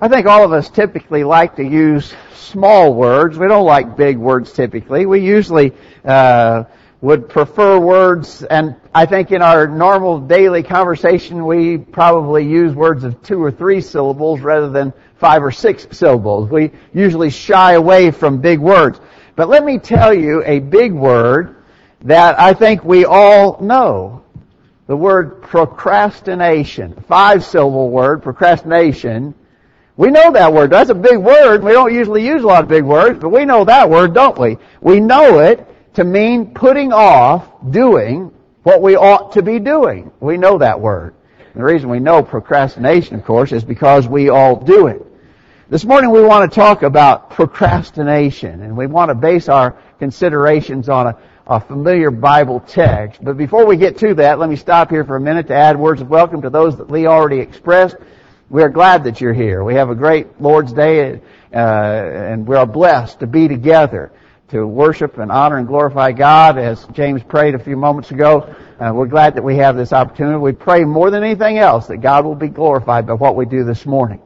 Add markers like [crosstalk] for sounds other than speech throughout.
I think all of us typically like to use small words. We don't like big words typically. We usually uh, would prefer words, and I think in our normal daily conversation we probably use words of two or three syllables rather than five or six syllables. We usually shy away from big words. But let me tell you a big word that I think we all know. The word procrastination. Five syllable word, procrastination. We know that word. That's a big word. We don't usually use a lot of big words, but we know that word, don't we? We know it to mean putting off doing what we ought to be doing. We know that word. And the reason we know procrastination, of course, is because we all do it. This morning we want to talk about procrastination, and we want to base our considerations on a, a familiar Bible text. But before we get to that, let me stop here for a minute to add words of welcome to those that Lee already expressed. We are glad that you're here. We have a great Lord's Day, uh, and we are blessed to be together to worship and honor and glorify God as James prayed a few moments ago. Uh, we're glad that we have this opportunity. We pray more than anything else that God will be glorified by what we do this morning.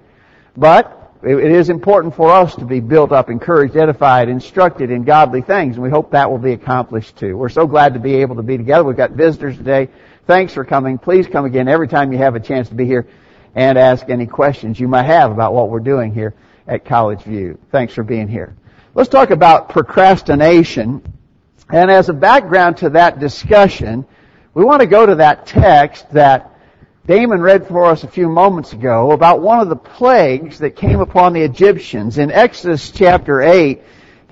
But it is important for us to be built up, encouraged, edified, instructed in godly things, and we hope that will be accomplished too. We're so glad to be able to be together. We've got visitors today. Thanks for coming. Please come again every time you have a chance to be here and ask any questions you might have about what we're doing here at College View. Thanks for being here. Let's talk about procrastination. And as a background to that discussion, we want to go to that text that Damon read for us a few moments ago about one of the plagues that came upon the Egyptians. In Exodus chapter 8,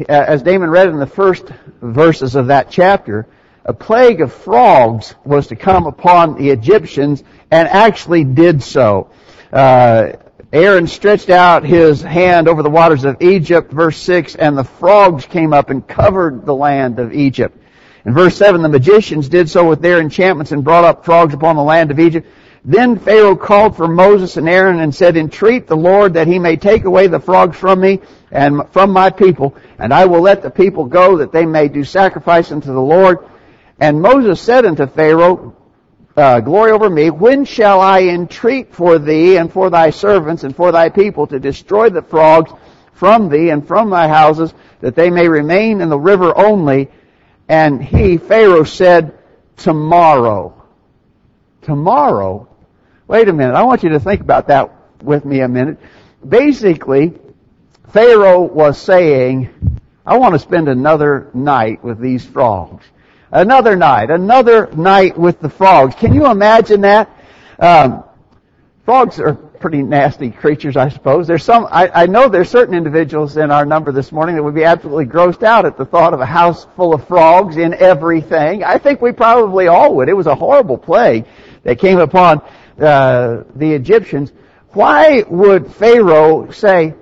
uh, as Damon read in the first verses of that chapter, a plague of frogs was to come upon the Egyptians and actually did so. Uh, Aaron stretched out his hand over the waters of Egypt, verse 6, and the frogs came up and covered the land of Egypt. In verse 7, the magicians did so with their enchantments and brought up frogs upon the land of Egypt. Then Pharaoh called for Moses and Aaron and said, Entreat the Lord that he may take away the frogs from me and from my people, and I will let the people go that they may do sacrifice unto the Lord. And Moses said unto Pharaoh, uh, glory over me, when shall I entreat for thee and for thy servants and for thy people to destroy the frogs from thee and from thy houses, that they may remain in the river only? And he, Pharaoh, said, tomorrow. Tomorrow? Wait a minute. I want you to think about that with me a minute. Basically, Pharaoh was saying, I want to spend another night with these frogs. Another night, another night with the frogs. Can you imagine that? Um, frogs are pretty nasty creatures, I suppose. There's some, I, I know there's certain individuals in our number this morning that would be absolutely grossed out at the thought of a house full of frogs in everything. I think we probably all would. It was a horrible plague that came upon uh, the Egyptians. Why would Pharaoh say,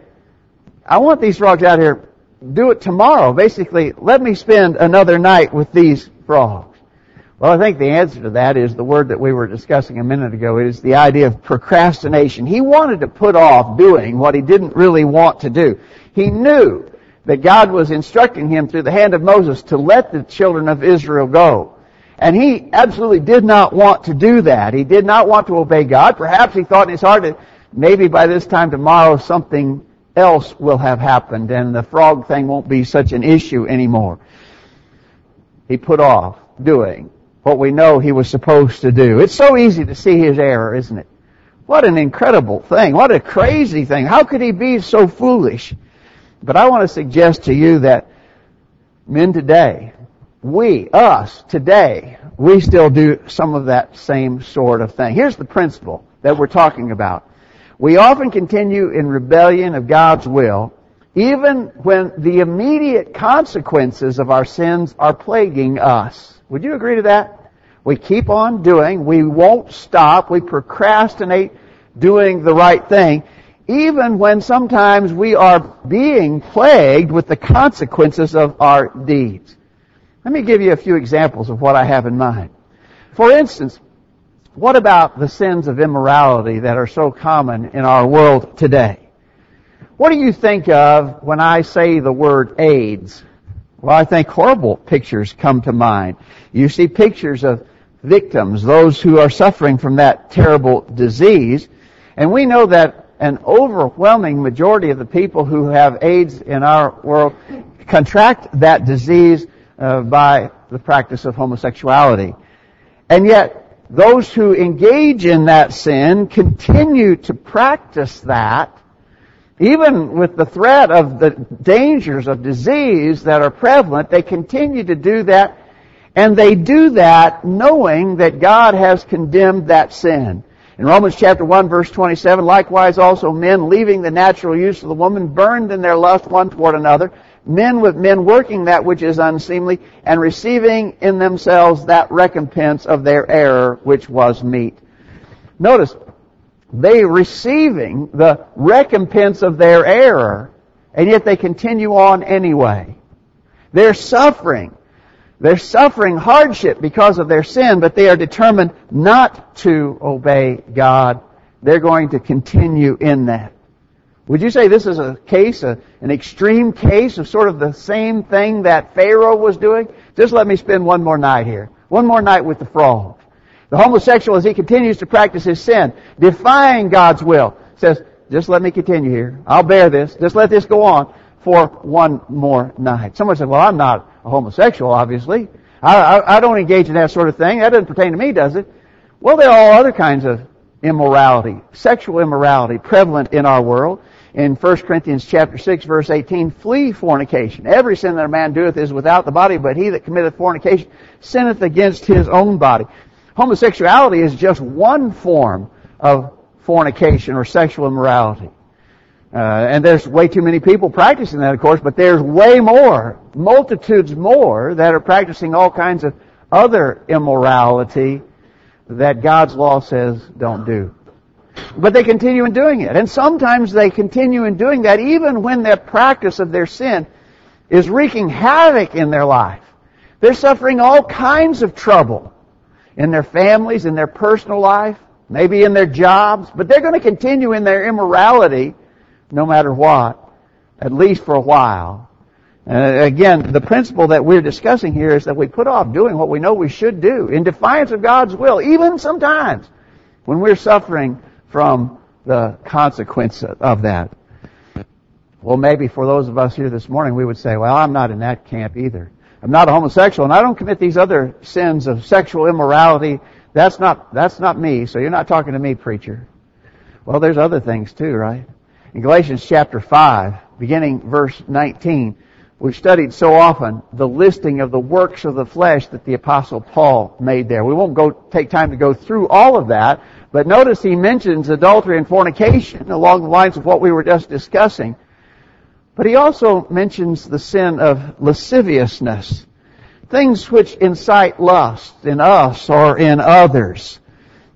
I want these frogs out here, do it tomorrow. Basically, let me spend another night with these frogs? Well, I think the answer to that is the word that we were discussing a minute ago. It is the idea of procrastination. He wanted to put off doing what he didn't really want to do. He knew that God was instructing him through the hand of Moses to let the children of Israel go. And he absolutely did not want to do that. He did not want to obey God. Perhaps he thought in his heart that maybe by this time tomorrow something else will have happened and the frog thing won't be such an issue anymore he put off doing what we know he was supposed to do. It's so easy to see his error, isn't it? What an incredible thing. What a crazy thing. How could he be so foolish? But I want to suggest to you that men today, we, us, today, we still do some of that same sort of thing. Here's the principle that we're talking about. We often continue in rebellion of God's will even when the immediate consequences of our sins are plaguing us. Would you agree to that? We keep on doing, we won't stop, we procrastinate doing the right thing, even when sometimes we are being plagued with the consequences of our deeds. Let me give you a few examples of what I have in mind. For instance, what about the sins of immorality that are so common in our world today? What do you think of when I say the word AIDS? Well, I think horrible pictures come to mind. You see pictures of victims, those who are suffering from that terrible disease, and we know that an overwhelming majority of the people who have AIDS in our world contract that disease uh, by the practice of homosexuality. And yet, those who engage in that sin continue to practice that, even with the threat of the dangers of disease that are prevalent, they continue to do that, and they do that knowing that God has condemned that sin. In Romans chapter 1 verse 27, likewise also men leaving the natural use of the woman burned in their lust one toward another, men with men working that which is unseemly and receiving in themselves that recompense of their error which was meet. Notice, they receiving the recompense of their error, and yet they continue on anyway. They're suffering. They're suffering hardship because of their sin, but they are determined not to obey God. They're going to continue in that. Would you say this is a case, a, an extreme case of sort of the same thing that Pharaoh was doing? Just let me spend one more night here. One more night with the frog. The homosexual, as he continues to practice his sin, defying God's will, says, just let me continue here. I'll bear this. Just let this go on for one more night. Someone said, well, I'm not a homosexual, obviously. I, I, I don't engage in that sort of thing. That doesn't pertain to me, does it? Well, there are all other kinds of immorality, sexual immorality prevalent in our world in 1 Corinthians chapter 6 verse 18, flee fornication. Every sin that a man doeth is without the body, but he that committeth fornication sinneth against his own body. Homosexuality is just one form of fornication or sexual immorality. Uh, and there's way too many people practicing that, of course, but there's way more, multitudes more, that are practicing all kinds of other immorality that God's law says don't do. But they continue in doing it. And sometimes they continue in doing that even when their practice of their sin is wreaking havoc in their life. They're suffering all kinds of trouble in their families, in their personal life, maybe in their jobs, but they're going to continue in their immorality no matter what, at least for a while. Uh, again, the principle that we're discussing here is that we put off doing what we know we should do in defiance of God's will, even sometimes when we're suffering from the consequence of that. Well, maybe for those of us here this morning, we would say, well, I'm not in that camp either. I'm not a homosexual and I don't commit these other sins of sexual immorality. That's not, that's not me. So you're not talking to me, preacher. Well, there's other things too, right? In Galatians chapter 5, beginning verse 19, we've studied so often the listing of the works of the flesh that the apostle Paul made there. We won't go take time to go through all of that, but notice he mentions adultery and fornication along the lines of what we were just discussing. But he also mentions the sin of lasciviousness. Things which incite lust in us or in others.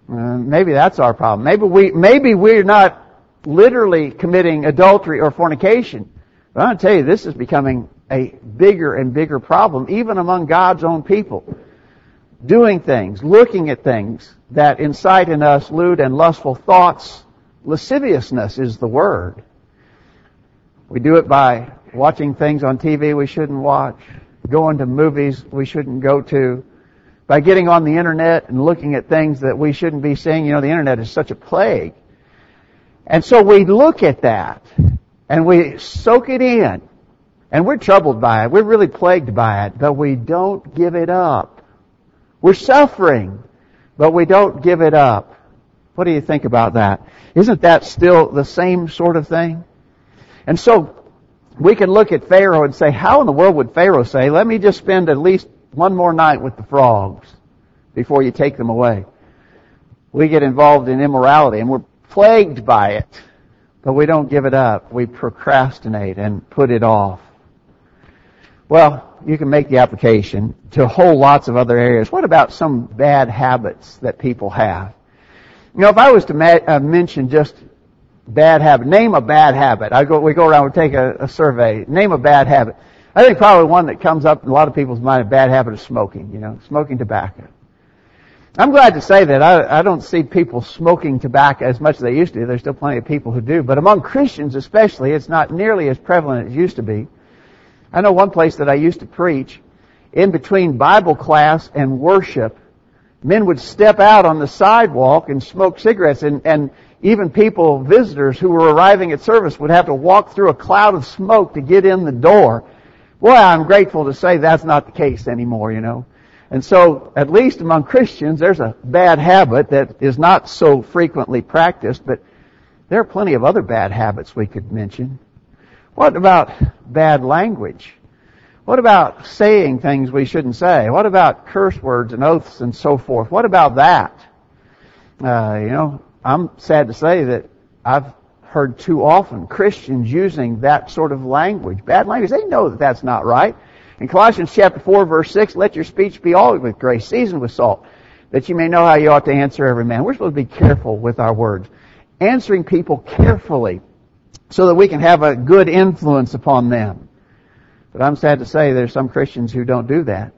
Uh, maybe that's our problem. Maybe we, maybe we're not literally committing adultery or fornication. But I'll tell you, this is becoming a bigger and bigger problem, even among God's own people doing things, looking at things that incite in us lewd and lustful thoughts. Lasciviousness is the word. We do it by watching things on TV we shouldn't watch, going to movies we shouldn't go to, by getting on the internet and looking at things that we shouldn't be seeing. You know, the internet is such a plague. And so we look at that and we soak it in and we're troubled by it. We're really plagued by it, but we don't give it up. We're suffering, but we don't give it up. What do you think about that? Isn't that still the same sort of thing? And so, we can look at Pharaoh and say, how in the world would Pharaoh say, let me just spend at least one more night with the frogs before you take them away? We get involved in immorality and we're plagued by it, but we don't give it up. We procrastinate and put it off. Well, you can make the application to whole lots of other areas. What about some bad habits that people have? You know, if I was to ma- uh, mention just bad habit, name a bad habit. I go, we go around, we take a, a, survey, name a bad habit. I think probably one that comes up in a lot of people's mind, a bad habit is smoking, you know, smoking tobacco. I'm glad to say that I, I don't see people smoking tobacco as much as they used to. There's still plenty of people who do, but among Christians especially, it's not nearly as prevalent as it used to be. I know one place that I used to preach, in between Bible class and worship, men would step out on the sidewalk and smoke cigarettes and, and even people, visitors who were arriving at service would have to walk through a cloud of smoke to get in the door. Boy, I'm grateful to say that's not the case anymore, you know. And so, at least among Christians, there's a bad habit that is not so frequently practiced, but there are plenty of other bad habits we could mention. What about bad language? What about saying things we shouldn't say? What about curse words and oaths and so forth? What about that? Uh, you know, I'm sad to say that I've heard too often Christians using that sort of language, bad language. They know that that's not right. In Colossians chapter 4 verse 6, let your speech be always with grace, seasoned with salt, that you may know how you ought to answer every man. We're supposed to be careful with our words. Answering people carefully so that we can have a good influence upon them. But I'm sad to say there's some Christians who don't do that.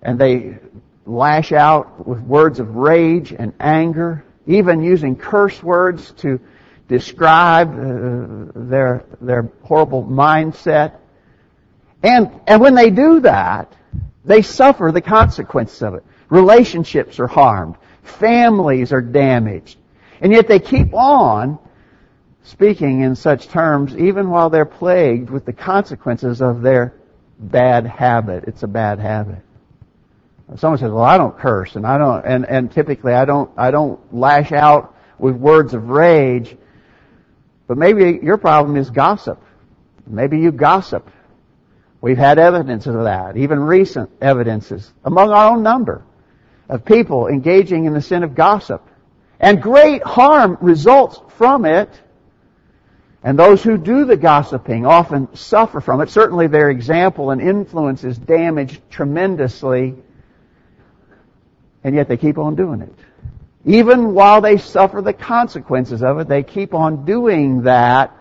And they lash out with words of rage and anger, even using curse words to describe uh, their, their horrible mindset. And, and when they do that, they suffer the consequences of it. Relationships are harmed. Families are damaged. And yet they keep on speaking in such terms even while they're plagued with the consequences of their bad habit. It's a bad habit. Someone says, "Well, I don't curse, and I don't," and and typically I don't I don't lash out with words of rage. But maybe your problem is gossip. Maybe you gossip. We've had evidence of that, even recent evidences among our own number of people engaging in the sin of gossip. And great harm results from it. And those who do the gossiping often suffer from it. Certainly their example and influence is damaged tremendously. And yet they keep on doing it. Even while they suffer the consequences of it, they keep on doing that.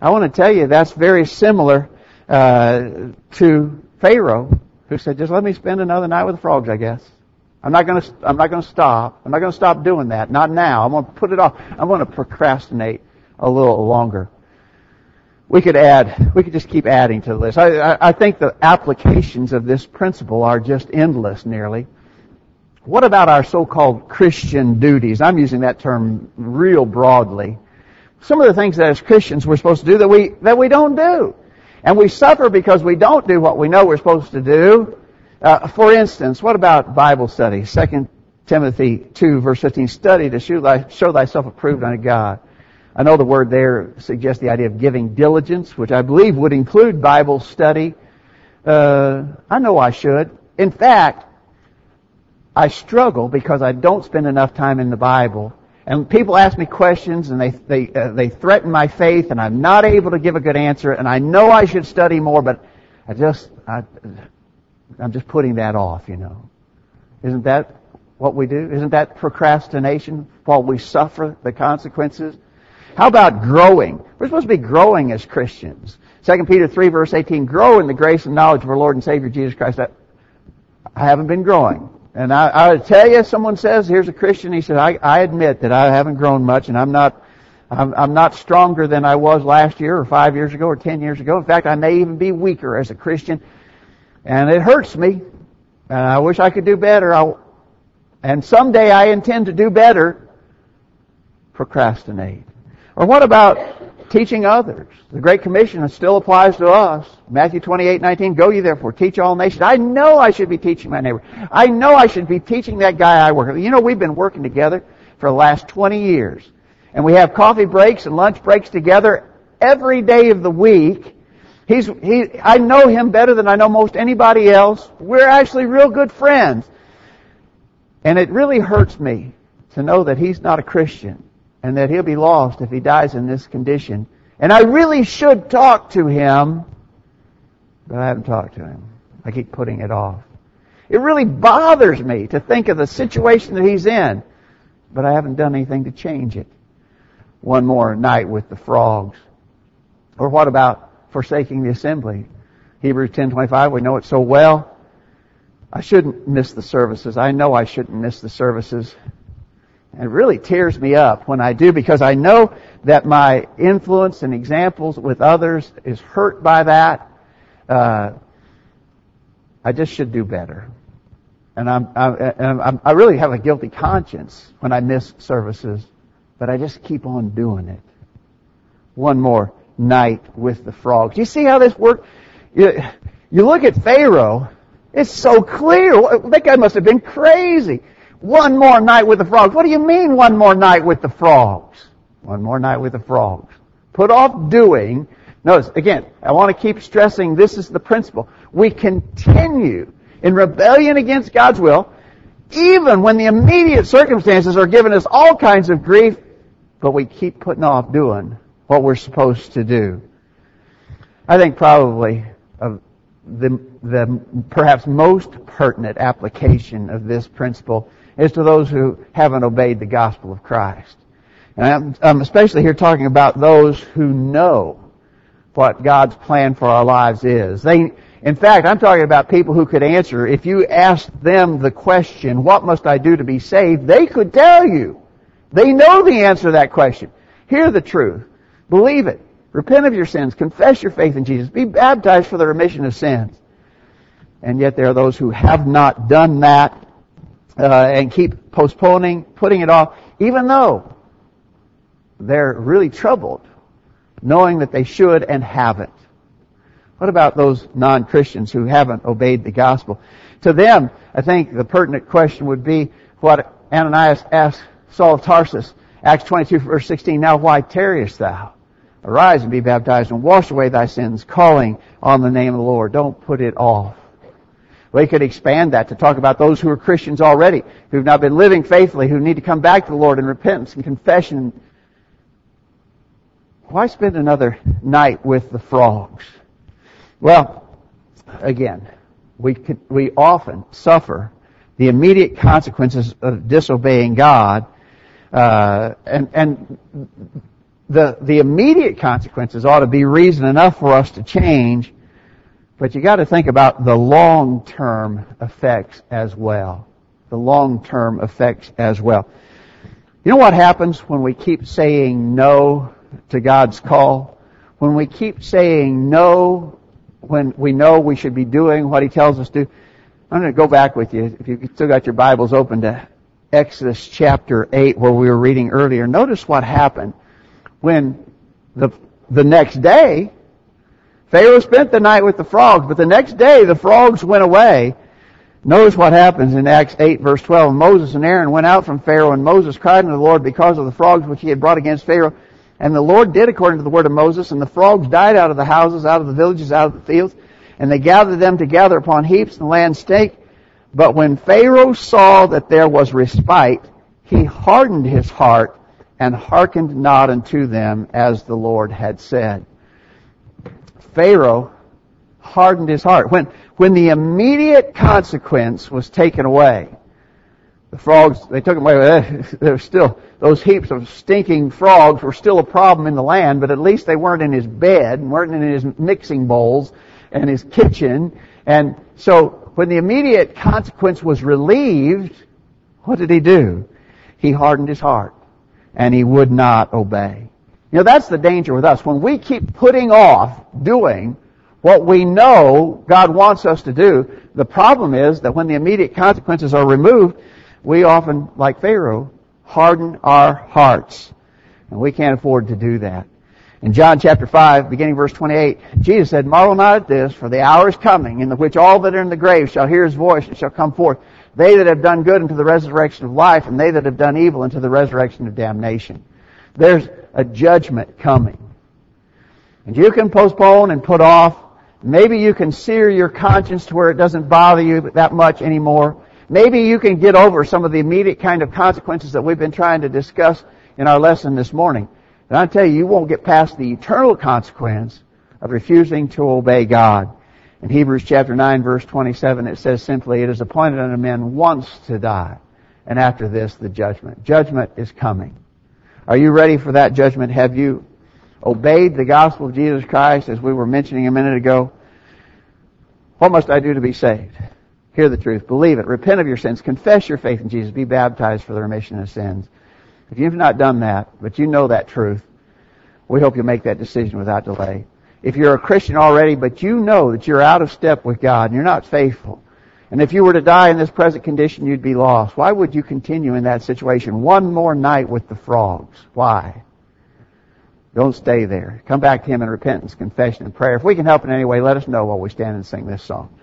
I want to tell you that's very similar uh, to Pharaoh, who said, "Just let me spend another night with the frogs, I guess." I'm not going to. I'm not going to stop. I'm not going to stop doing that. Not now. I'm going to put it off. I'm going to procrastinate a little longer. We could add, we could just keep adding to the list. I, I, I think the applications of this principle are just endless nearly. What about our so-called Christian duties? I'm using that term real broadly. Some of the things that as Christians we're supposed to do that we, that we don't do. And we suffer because we don't do what we know we're supposed to do. Uh, for instance, what about Bible study? 2 Timothy 2 verse 15, study to show, thy, show thyself approved unto God. I know the word there suggests the idea of giving diligence, which I believe would include Bible study. Uh, I know I should. In fact, I struggle because I don't spend enough time in the Bible. And people ask me questions and they they uh, they threaten my faith, and I'm not able to give a good answer. And I know I should study more, but I just I, I'm just putting that off. You know, isn't that what we do? Isn't that procrastination while we suffer the consequences? How about growing? We're supposed to be growing as Christians. 2 Peter 3 verse 18, grow in the grace and knowledge of our Lord and Savior Jesus Christ. I, I haven't been growing. And I, I would tell you, someone says, here's a Christian, he said, I, I admit that I haven't grown much and I'm not, I'm, I'm not stronger than I was last year or five years ago or ten years ago. In fact, I may even be weaker as a Christian. And it hurts me. And I wish I could do better. I, and someday I intend to do better. Procrastinate. Or what about teaching others? The Great Commission still applies to us. Matthew 28, 19, go ye therefore, teach all nations. I know I should be teaching my neighbor. I know I should be teaching that guy I work with. You know, we've been working together for the last 20 years. And we have coffee breaks and lunch breaks together every day of the week. He's, he, I know him better than I know most anybody else. We're actually real good friends. And it really hurts me to know that he's not a Christian and that he'll be lost if he dies in this condition. And I really should talk to him, but I haven't talked to him. I keep putting it off. It really bothers me to think of the situation that he's in, but I haven't done anything to change it. One more night with the frogs. Or what about forsaking the assembly? Hebrews 10:25, we know it so well. I shouldn't miss the services. I know I shouldn't miss the services. It really tears me up when I do because I know that my influence and examples with others is hurt by that. Uh, I just should do better. And I'm, I'm, I'm, i really have a guilty conscience when I miss services but I just keep on doing it. One more night with the frogs. You see how this works? You, you look at Pharaoh, it's so clear. That guy must have been crazy. One more night with the frogs. What do you mean one more night with the frogs? One more night with the frogs. Put off doing. Notice, again, I want to keep stressing this is the principle. We continue in rebellion against God's will, even when the immediate circumstances are giving us all kinds of grief, but we keep putting off doing what we're supposed to do. I think probably of the, the perhaps most pertinent application of this principle is to those who haven't obeyed the gospel of Christ. And I'm, I'm especially here talking about those who know what God's plan for our lives is. They, in fact, I'm talking about people who could answer, if you asked them the question, what must I do to be saved? They could tell you. They know the answer to that question. Hear the truth. Believe it. Repent of your sins. Confess your faith in Jesus. Be baptized for the remission of sins. And yet there are those who have not done that uh, and keep postponing, putting it off, even though they're really troubled, knowing that they should and haven't. What about those non-Christians who haven't obeyed the gospel? To them, I think the pertinent question would be what Ananias asked Saul of Tarsus, Acts 22 verse 16, Now why tarriest thou? Arise and be baptized and wash away thy sins, calling on the name of the Lord. Don't put it off. We could expand that to talk about those who are Christians already, who've not been living faithfully, who need to come back to the Lord in repentance and confession. Why spend another night with the frogs? Well, again, we, could, we often suffer the immediate consequences of disobeying God, uh, and, and the, the immediate consequences ought to be reason enough for us to change, but you gotta think about the long-term effects as well. The long-term effects as well. You know what happens when we keep saying no to God's call? When we keep saying no when we know we should be doing what He tells us to. I'm going to go back with you, if you've still got your Bibles open to Exodus chapter 8 where we were reading earlier. Notice what happened when the, the next day Pharaoh spent the night with the frogs, but the next day the frogs went away. Notice what happens in Acts 8 verse 12. Moses and Aaron went out from Pharaoh and Moses cried unto the Lord because of the frogs which he had brought against Pharaoh. And the Lord did according to the word of Moses and the frogs died out of the houses, out of the villages, out of the fields. And they gathered them together upon heaps and the land stake. But when Pharaoh saw that there was respite, he hardened his heart and hearkened not unto them as the Lord had said. Pharaoh hardened his heart. When, when the immediate consequence was taken away, the frogs, they took them away. [laughs] There were still, those heaps of stinking frogs were still a problem in the land, but at least they weren't in his bed, weren't in his mixing bowls and his kitchen. And so, when the immediate consequence was relieved, what did he do? He hardened his heart and he would not obey. You know, that's the danger with us. When we keep putting off doing what we know God wants us to do, the problem is that when the immediate consequences are removed, we often, like Pharaoh, harden our hearts. And we can't afford to do that. In John chapter 5, beginning verse 28, Jesus said, Marvel not at this, for the hour is coming in the which all that are in the grave shall hear his voice and shall come forth. They that have done good unto the resurrection of life, and they that have done evil unto the resurrection of damnation. There's a judgment coming. And you can postpone and put off. Maybe you can sear your conscience to where it doesn't bother you that much anymore. Maybe you can get over some of the immediate kind of consequences that we've been trying to discuss in our lesson this morning. And I tell you, you won't get past the eternal consequence of refusing to obey God. In Hebrews chapter 9 verse 27 it says simply, it is appointed unto men once to die, and after this the judgment. Judgment is coming. Are you ready for that judgment? Have you obeyed the gospel of Jesus Christ as we were mentioning a minute ago? What must I do to be saved? Hear the truth. Believe it. Repent of your sins. Confess your faith in Jesus. Be baptized for the remission of sins. If you've not done that, but you know that truth, we hope you'll make that decision without delay. If you're a Christian already, but you know that you're out of step with God and you're not faithful, And if you were to die in this present condition, you'd be lost. Why would you continue in that situation? One more night with the frogs. Why? Don't stay there. Come back to Him in repentance, confession, and prayer. If we can help in any way, let us know while we stand and sing this song.